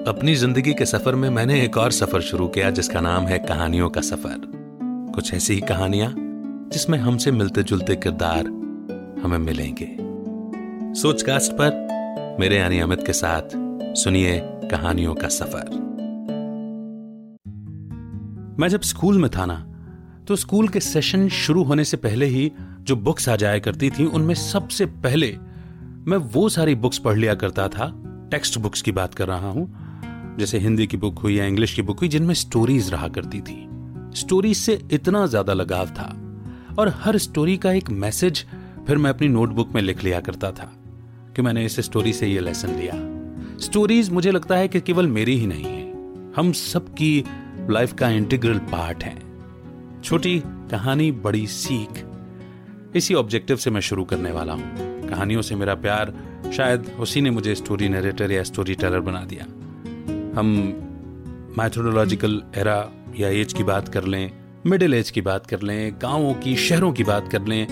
अपनी ज़िंदगी के सफ़र में मैंने एक और सफ़र शुरू किया, जिसका नाम है कहानियों का सफ़र। कुछ ऐसी ही कहानियाँ, जिसमें हमसे मिलते जुलते किरदार हमें मिलेंगे। सोचकास्ट पर मेरे यानी अमित के साथ सुनिए कहानियों का सफ़र। मैं जब स्कूल में था ना तो स्कूल के सेशन शुरू होने से पहले ही जो बुक्स आ जाया करती थी, उनमें सबसे पहले मैं वो सारी बुक्स पढ़ लिया करता था। टेक्स्ट बुक्स की बात कर रहा हूँ जैसे हिंदी की बुक हुई या इंग्लिश की बुक हुई, जिनमें स्टोरीज रहा करती थी। स्टोरीज से इतना ज़्यादा लगाव था। और हर स्टोरी का एक मैसेज फिर मैं अपनी नोटबुक में लिख लिया करता था कि मैंने इस स्टोरी से ये लेसन लिया। स्टोरीज मुझे लगता है कि केवल मेरी ही नहीं है। हम सबकी लाइफ का इंटीग्रल पार्ट है। छोटी कहानी, बड़ी सीख। इसी ऑब्जेक्टिव से मैं शुरू करने वाला हूँ। कहानियों से मेरा प्यार, शायद उसी ने मुझे स्टोरी नरेटर या स्टोरी टेलर बना दिया। हम मैथोडोलॉजिकल एरा या एज की बात कर लें मिडिल एज की बात कर लें, गाँवों की, शहरों की बात कर लें,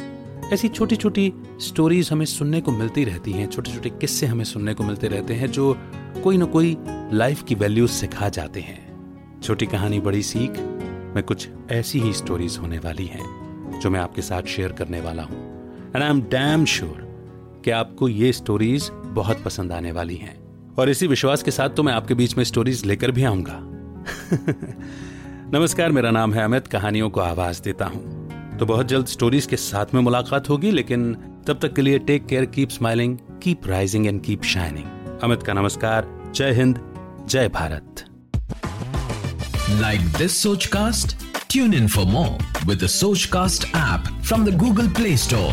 ऐसी छोटी छोटी स्टोरीज हमें सुनने को मिलती रहती हैं छोटे छोटे किस्से हमें सुनने को मिलते रहते हैं, जो कोई ना कोई लाइफ की वैल्यूज़ सिखा जाते हैं। छोटी कहानी, बड़ी सीख, में कुछ ऐसी ही स्टोरीज होने वाली हैं, जो मैं आपके साथ शेयर करने वाला हूँ। And I am damn sure कि आपको ये स्टोरीज बहुत पसंद आने वाली हैं। और इसी विश्वास के साथ तो मैं आपके बीच में स्टोरीज लेकर भी आऊँगा नमस्कार, मेरा नाम है अमित, कहानियों को आवाज़ देता हूँ तो बहुत जल्द स्टोरीज के साथ में मुलाकात होगी, लेकिन तब तक के लिए take care keep smiling keep rising and keep shining Amit का नमस्कार, जय हिंद, जय Bharat Like this Sochcast? Tune in for more with the cast app from the Google Play Store.